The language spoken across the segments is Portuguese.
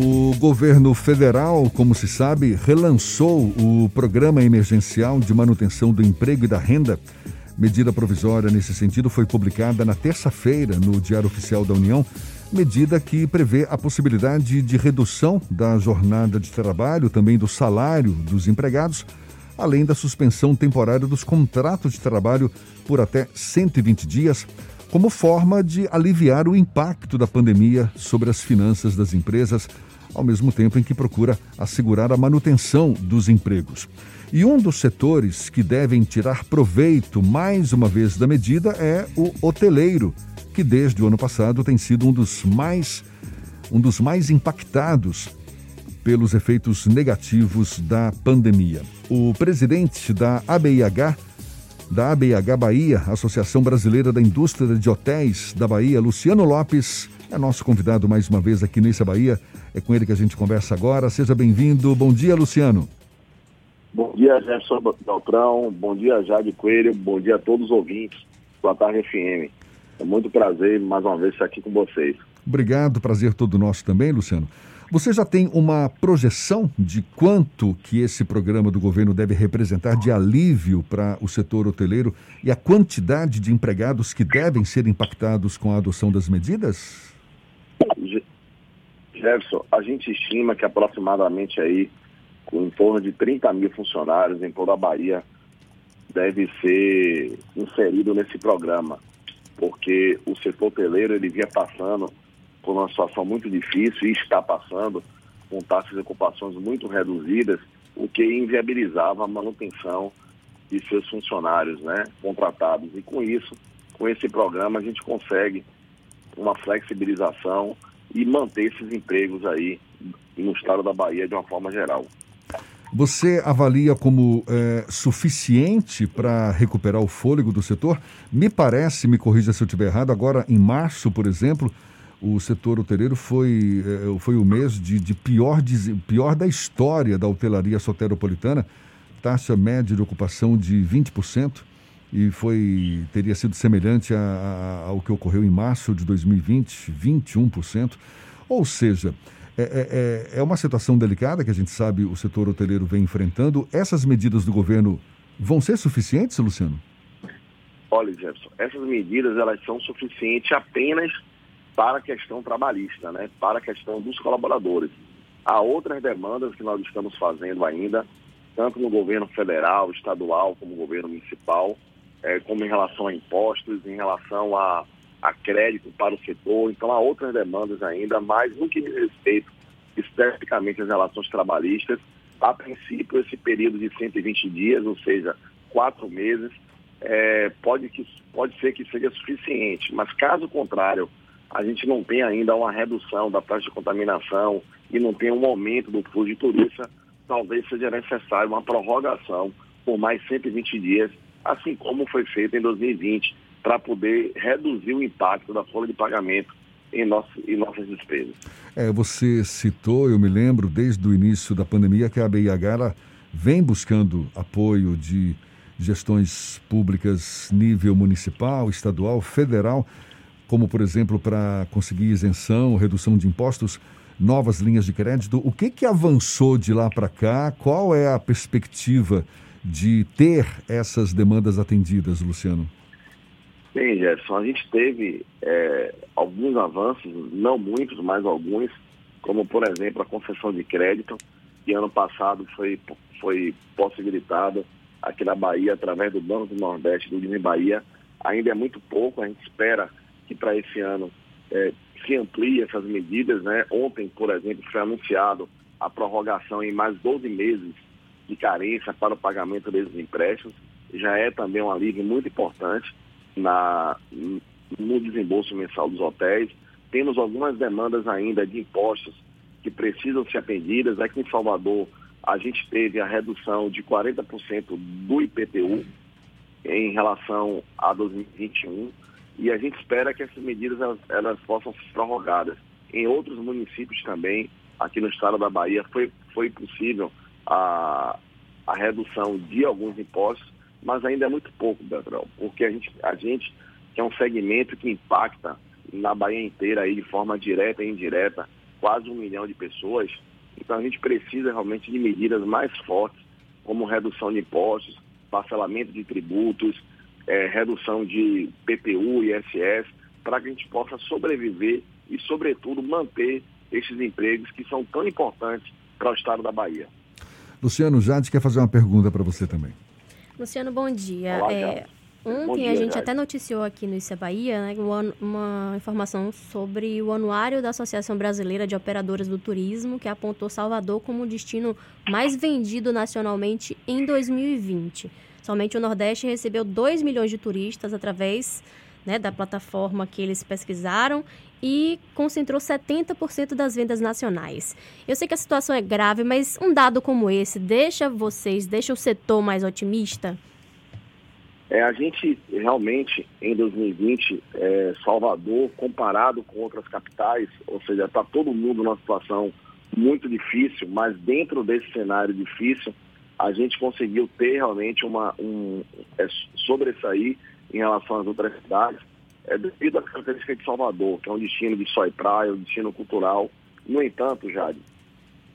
O governo federal, como se sabe, relançou o Programa Emergencial de Manutenção do Emprego e da Renda. Medida provisória nesse sentido foi publicada na terça-feira no Diário Oficial da União, medida que prevê a possibilidade de redução da jornada de trabalho, também do salário dos empregados, além da suspensão temporária dos contratos de trabalho por até 120 dias como forma de aliviar o impacto da pandemia sobre as finanças das empresas, ao mesmo tempo em que procura assegurar a manutenção dos empregos. E um dos setores que devem tirar proveito mais uma vez da medida é o hoteleiro, que desde o ano passado tem sido um dos mais um dos mais impactados pelos efeitos negativos da pandemia. O presidente da ABIH, da ABH Bahia, Associação Brasileira da Indústria de Hotéis da Bahia, Luciano Lopes, é nosso convidado mais uma vez aqui nesse Bahia. É com ele que a gente conversa agora. Seja bem-vindo. Bom dia, Luciano. Bom dia, Jefferson Beltrão. Bom dia, Jade Coelho. Bom dia a todos os ouvintes do Tarde FM. É muito prazer mais uma vez estar aqui com vocês. Obrigado, prazer todo nosso também, Luciano. Você já tem uma projeção de quanto que esse programa do governo deve representar de alívio para o setor hoteleiro e a quantidade de empregados que devem ser impactados com a adoção das medidas? Jefferson, a gente estima que aproximadamente aí, com em torno de 30 mil funcionários em toda a Bahia, deve ser inserido nesse programa, porque o setor hoteleiro ele vinha passando por uma situação muito difícil e está passando com taxas de ocupações muito reduzidas, o que inviabilizava a manutenção de seus funcionários né, contratados. E com isso, com esse programa, a gente consegue uma flexibilização e manter esses empregos aí no estado da Bahia de uma forma geral. Você avalia como é, suficiente para recuperar o fôlego do setor? Me parece, me corrija se eu estiver errado, agora em março, por exemplo, o setor hoteleiro foi, eh, foi o mês de, de pior, pior da história da hotelaria soteropolitana, taxa média de ocupação de 20%, e foi teria sido semelhante a, a, ao que ocorreu em março de 2020, 21%. Ou seja, é, é, é, é uma situação delicada que a gente sabe o setor hoteleiro vem enfrentando. Essas medidas do governo vão ser suficientes, Luciano? Olha, Jefferson, essas medidas elas são suficientes apenas para a questão trabalhista, né, para a questão dos colaboradores. Há outras demandas que nós estamos fazendo ainda, tanto no governo federal, estadual, como no governo municipal, é, como em relação a impostos, em relação a, a crédito para o setor. Então, há outras demandas ainda, mas no que diz respeito especificamente às relações trabalhistas, a princípio, esse período de 120 dias, ou seja, quatro meses, é, pode, que, pode ser que seja suficiente, mas caso contrário, a gente não tem ainda uma redução da taxa de contaminação e não tem um aumento do fluxo de turista, talvez seja necessário uma prorrogação por mais 120 dias, assim como foi feito em 2020, para poder reduzir o impacto da folha de pagamento em, nosso, em nossas despesas. É, você citou, eu me lembro, desde o início da pandemia, que a BIH vem buscando apoio de gestões públicas nível municipal, estadual, federal como, por exemplo, para conseguir isenção, redução de impostos, novas linhas de crédito. O que, que avançou de lá para cá? Qual é a perspectiva de ter essas demandas atendidas, Luciano? Bem, Jefferson, a gente teve é, alguns avanços, não muitos, mas alguns, como, por exemplo, a concessão de crédito, que ano passado foi, foi possibilitada aqui na Bahia, através do Banco do Nordeste, do Guiné Bahia. Ainda é muito pouco, a gente espera que para esse ano é, se amplie essas medidas. Né? Ontem, por exemplo, foi anunciado a prorrogação em mais 12 meses de carência para o pagamento desses empréstimos. Já é também um alívio muito importante na, no desembolso mensal dos hotéis. Temos algumas demandas ainda de impostos que precisam ser atendidas. Aqui em Salvador, a gente teve a redução de 40% do IPTU em relação a 2021 e a gente espera que essas medidas elas, elas possam ser prorrogadas. Em outros municípios também, aqui no estado da Bahia, foi, foi possível a, a redução de alguns impostos, mas ainda é muito pouco, Beltrão, porque a gente, a gente é um segmento que impacta na Bahia inteira aí de forma direta e indireta, quase um milhão de pessoas. Então a gente precisa realmente de medidas mais fortes, como redução de impostos, parcelamento de tributos, é, redução de PTU e ISS, para que a gente possa sobreviver e, sobretudo, manter esses empregos que são tão importantes para o estado da Bahia. Luciano Jade quer fazer uma pergunta para você também. Luciano, bom dia. Olá, é, ontem dia, a gente Jade. até noticiou aqui no é Bahia né, uma, uma, informação sobre o anuário da Associação Brasileira de Operadoras do Turismo, que apontou Salvador como o destino mais vendido nacionalmente em 2020. Somente o Nordeste recebeu 2 milhões de turistas através né, da plataforma que eles pesquisaram e concentrou 70% das vendas nacionais. Eu sei que a situação é grave, mas um dado como esse deixa vocês, deixa o setor mais otimista? É, a gente realmente, em 2020, é, Salvador, comparado com outras capitais, ou seja, está todo mundo numa situação muito difícil, mas dentro desse cenário difícil, a gente conseguiu ter realmente uma um, é, sobressair em relação às outras cidades é devido à característica de Salvador, que é um destino de sol e praia, um destino cultural. No entanto, Jade,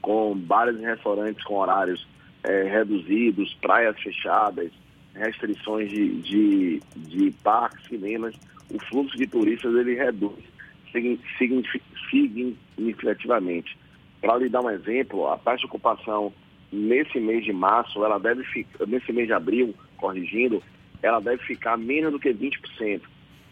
com bares e restaurantes com horários é, reduzidos, praias fechadas, restrições de, de, de parques, cinemas, o fluxo de turistas ele reduz significativamente. Para lhe dar um exemplo, a taxa de ocupação nesse mês de março, ela deve ficar, nesse mês de abril, corrigindo, ela deve ficar menos do que 20%.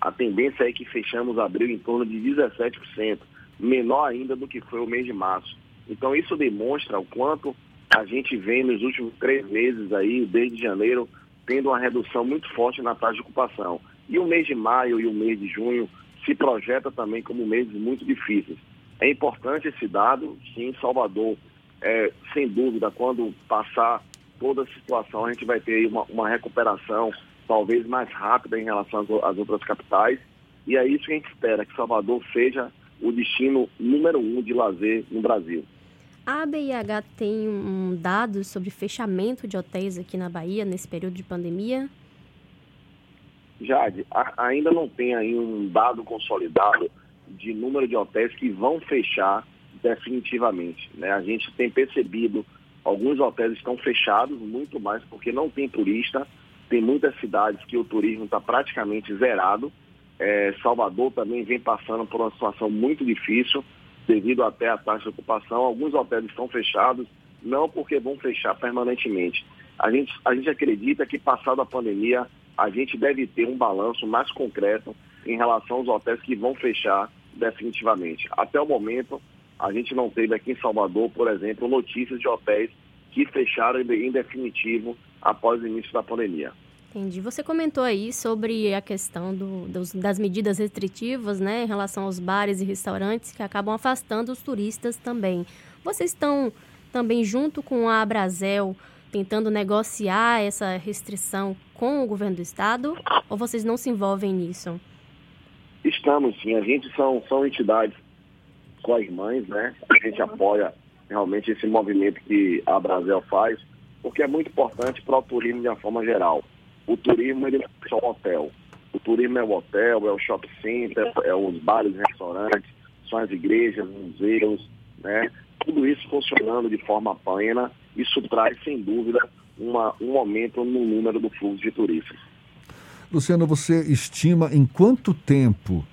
A tendência é que fechamos abril em torno de 17%, menor ainda do que foi o mês de março. Então isso demonstra o quanto a gente vem nos últimos três meses aí, desde janeiro, tendo uma redução muito forte na taxa de ocupação. E o mês de maio e o mês de junho se projeta também como meses muito difíceis. É importante esse dado, sim, Salvador, é, sem dúvida, quando passar toda a situação, a gente vai ter uma, uma recuperação talvez mais rápida em relação às outras capitais. E é isso que a gente espera, que Salvador seja o destino número um de lazer no Brasil. A BIH tem um dado sobre fechamento de hotéis aqui na Bahia nesse período de pandemia? Jade, a, ainda não tem aí um dado consolidado de número de hotéis que vão fechar definitivamente. Né? A gente tem percebido alguns hotéis estão fechados, muito mais porque não tem turista, tem muitas cidades que o turismo está praticamente zerado. É, Salvador também vem passando por uma situação muito difícil, devido até à taxa de ocupação. Alguns hotéis estão fechados, não porque vão fechar permanentemente. A gente, a gente acredita que, passada a pandemia, a gente deve ter um balanço mais concreto em relação aos hotéis que vão fechar definitivamente. Até o momento, a gente não teve aqui em Salvador, por exemplo, notícias de hotéis que fecharam em definitivo após o início da pandemia. Entendi. Você comentou aí sobre a questão do, dos, das medidas restritivas, né, em relação aos bares e restaurantes que acabam afastando os turistas também. Vocês estão também junto com a Abrazel tentando negociar essa restrição com o governo do estado ou vocês não se envolvem nisso? Estamos, sim. A gente são, são entidades com as mães, né? A gente apoia realmente esse movimento que a Abrazel faz porque é muito importante para o turismo de uma forma geral. O turismo ele não é só um hotel. O turismo é o hotel, é o shopping center, é os bares restaurantes, são as igrejas, museus, né? Tudo isso funcionando de forma plena, isso traz, sem dúvida, uma, um aumento no número do fluxo de turistas. Luciano, você estima em quanto tempo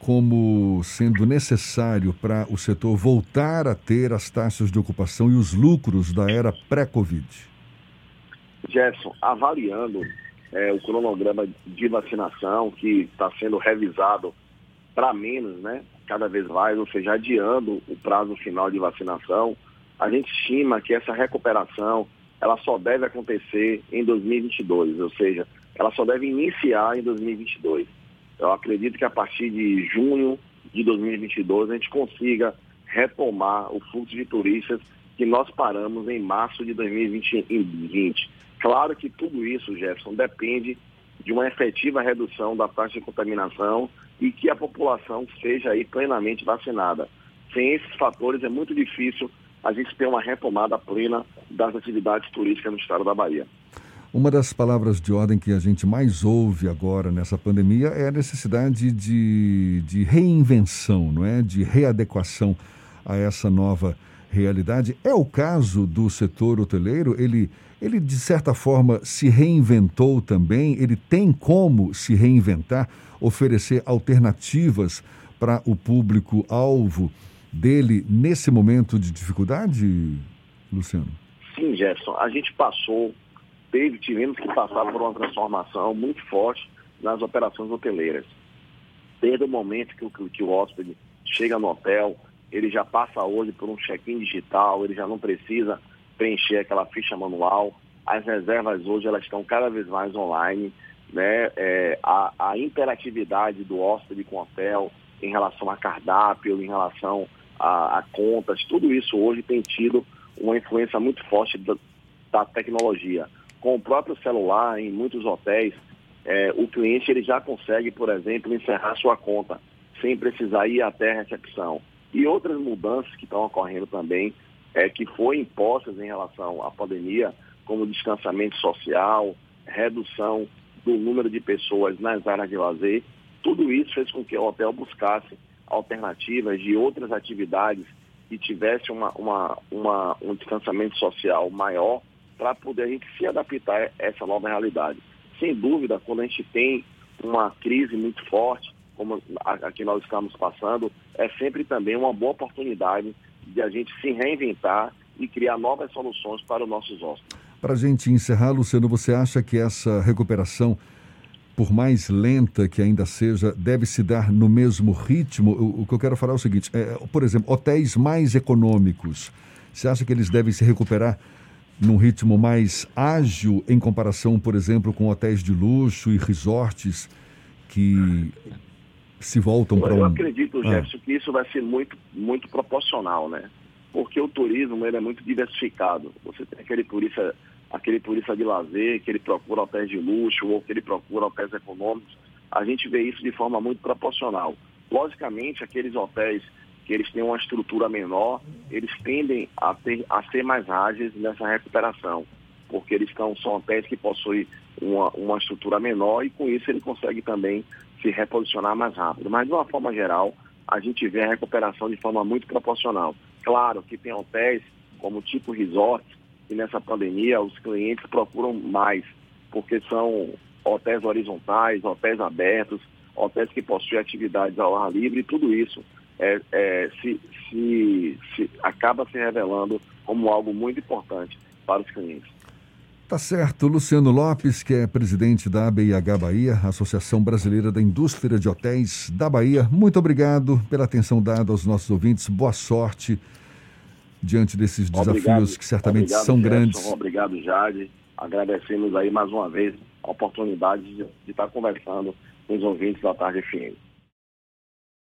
como sendo necessário para o setor voltar a ter as taxas de ocupação e os lucros da era pré-Covid? Gerson, avaliando é, o cronograma de vacinação que está sendo revisado para menos, né? Cada vez mais, ou seja, adiando o prazo final de vacinação, a gente estima que essa recuperação ela só deve acontecer em 2022, ou seja, ela só deve iniciar em 2022. Eu acredito que a partir de junho de 2022 a gente consiga retomar o fluxo de turistas que nós paramos em março de 2020. Claro que tudo isso, Jefferson, depende de uma efetiva redução da taxa de contaminação e que a população seja aí plenamente vacinada. Sem esses fatores é muito difícil a gente ter uma retomada plena das atividades turísticas no estado da Bahia. Uma das palavras de ordem que a gente mais ouve agora nessa pandemia é a necessidade de, de reinvenção, não é? de readequação a essa nova realidade. É o caso do setor hoteleiro? Ele, ele de certa forma, se reinventou também? Ele tem como se reinventar, oferecer alternativas para o público-alvo dele nesse momento de dificuldade, Luciano? Sim, Jefferson. A gente passou, teve, tivemos que passar por uma transformação muito forte nas operações hoteleiras. Desde o momento que o, que o hóspede chega no hotel, ele já passa hoje por um check-in digital, ele já não precisa preencher aquela ficha manual. As reservas hoje elas estão cada vez mais online. Né? É, a, a, interatividade do hóspede com o hotel em relação a cardápio, em relação a, a contas, tudo isso hoje tem tido uma influência muito forte da, da tecnologia. Com o próprio celular, em muitos hotéis, é, o cliente ele já consegue, por exemplo, encerrar sua conta sem precisar ir até a recepção. E outras mudanças que estão ocorrendo também, é, que foram impostas em relação à pandemia, como distanciamento social, redução do número de pessoas nas áreas de lazer, tudo isso fez com que o hotel buscasse alternativas de outras atividades que tivesse uma, uma, uma, um distanciamento social maior para poder a gente se adaptar a essa nova realidade. Sem dúvida, quando a gente tem uma crise muito forte, como a, que nós estamos passando, é sempre também uma boa oportunidade de a gente se reinventar e criar novas soluções para os nossos hóspedes. Para a gente encerrar, Luciano, você acha que essa recuperação por mais lenta que ainda seja, deve se dar no mesmo ritmo? O, o que eu quero falar é o seguinte: é, por exemplo, hotéis mais econômicos, você acha que eles devem se recuperar num ritmo mais ágil em comparação, por exemplo, com hotéis de luxo e resorts que se voltam para um. Eu acredito, ah. Jefferson, que isso vai ser muito, muito proporcional, né? Porque o turismo ele é muito diversificado. Você tem aquele turista aquele turista de lazer, que ele procura hotéis de luxo ou que ele procura hotéis econômicos. A gente vê isso de forma muito proporcional. Logicamente, aqueles hotéis que eles têm uma estrutura menor, eles tendem a, ter, a ser mais ágeis nessa recuperação, porque eles são hotéis que possuem uma, uma estrutura menor e com isso ele consegue também se reposicionar mais rápido. Mas de uma forma geral, a gente vê a recuperação de forma muito proporcional. Claro que tem hotéis como tipo resort, e nessa pandemia os clientes procuram mais, porque são hotéis horizontais, hotéis abertos, hotéis que possuem atividades ao ar livre, e tudo isso é, é, se, se, se acaba se revelando como algo muito importante para os clientes. Tá certo. Luciano Lopes, que é presidente da ABIH Bahia, Associação Brasileira da Indústria de Hotéis da Bahia. Muito obrigado pela atenção dada aos nossos ouvintes. Boa sorte diante desses desafios obrigado, que certamente obrigado, são Gerson, grandes. Obrigado, Jade. Agradecemos aí mais uma vez a oportunidade de, de estar conversando com os ouvintes da Tarde FM.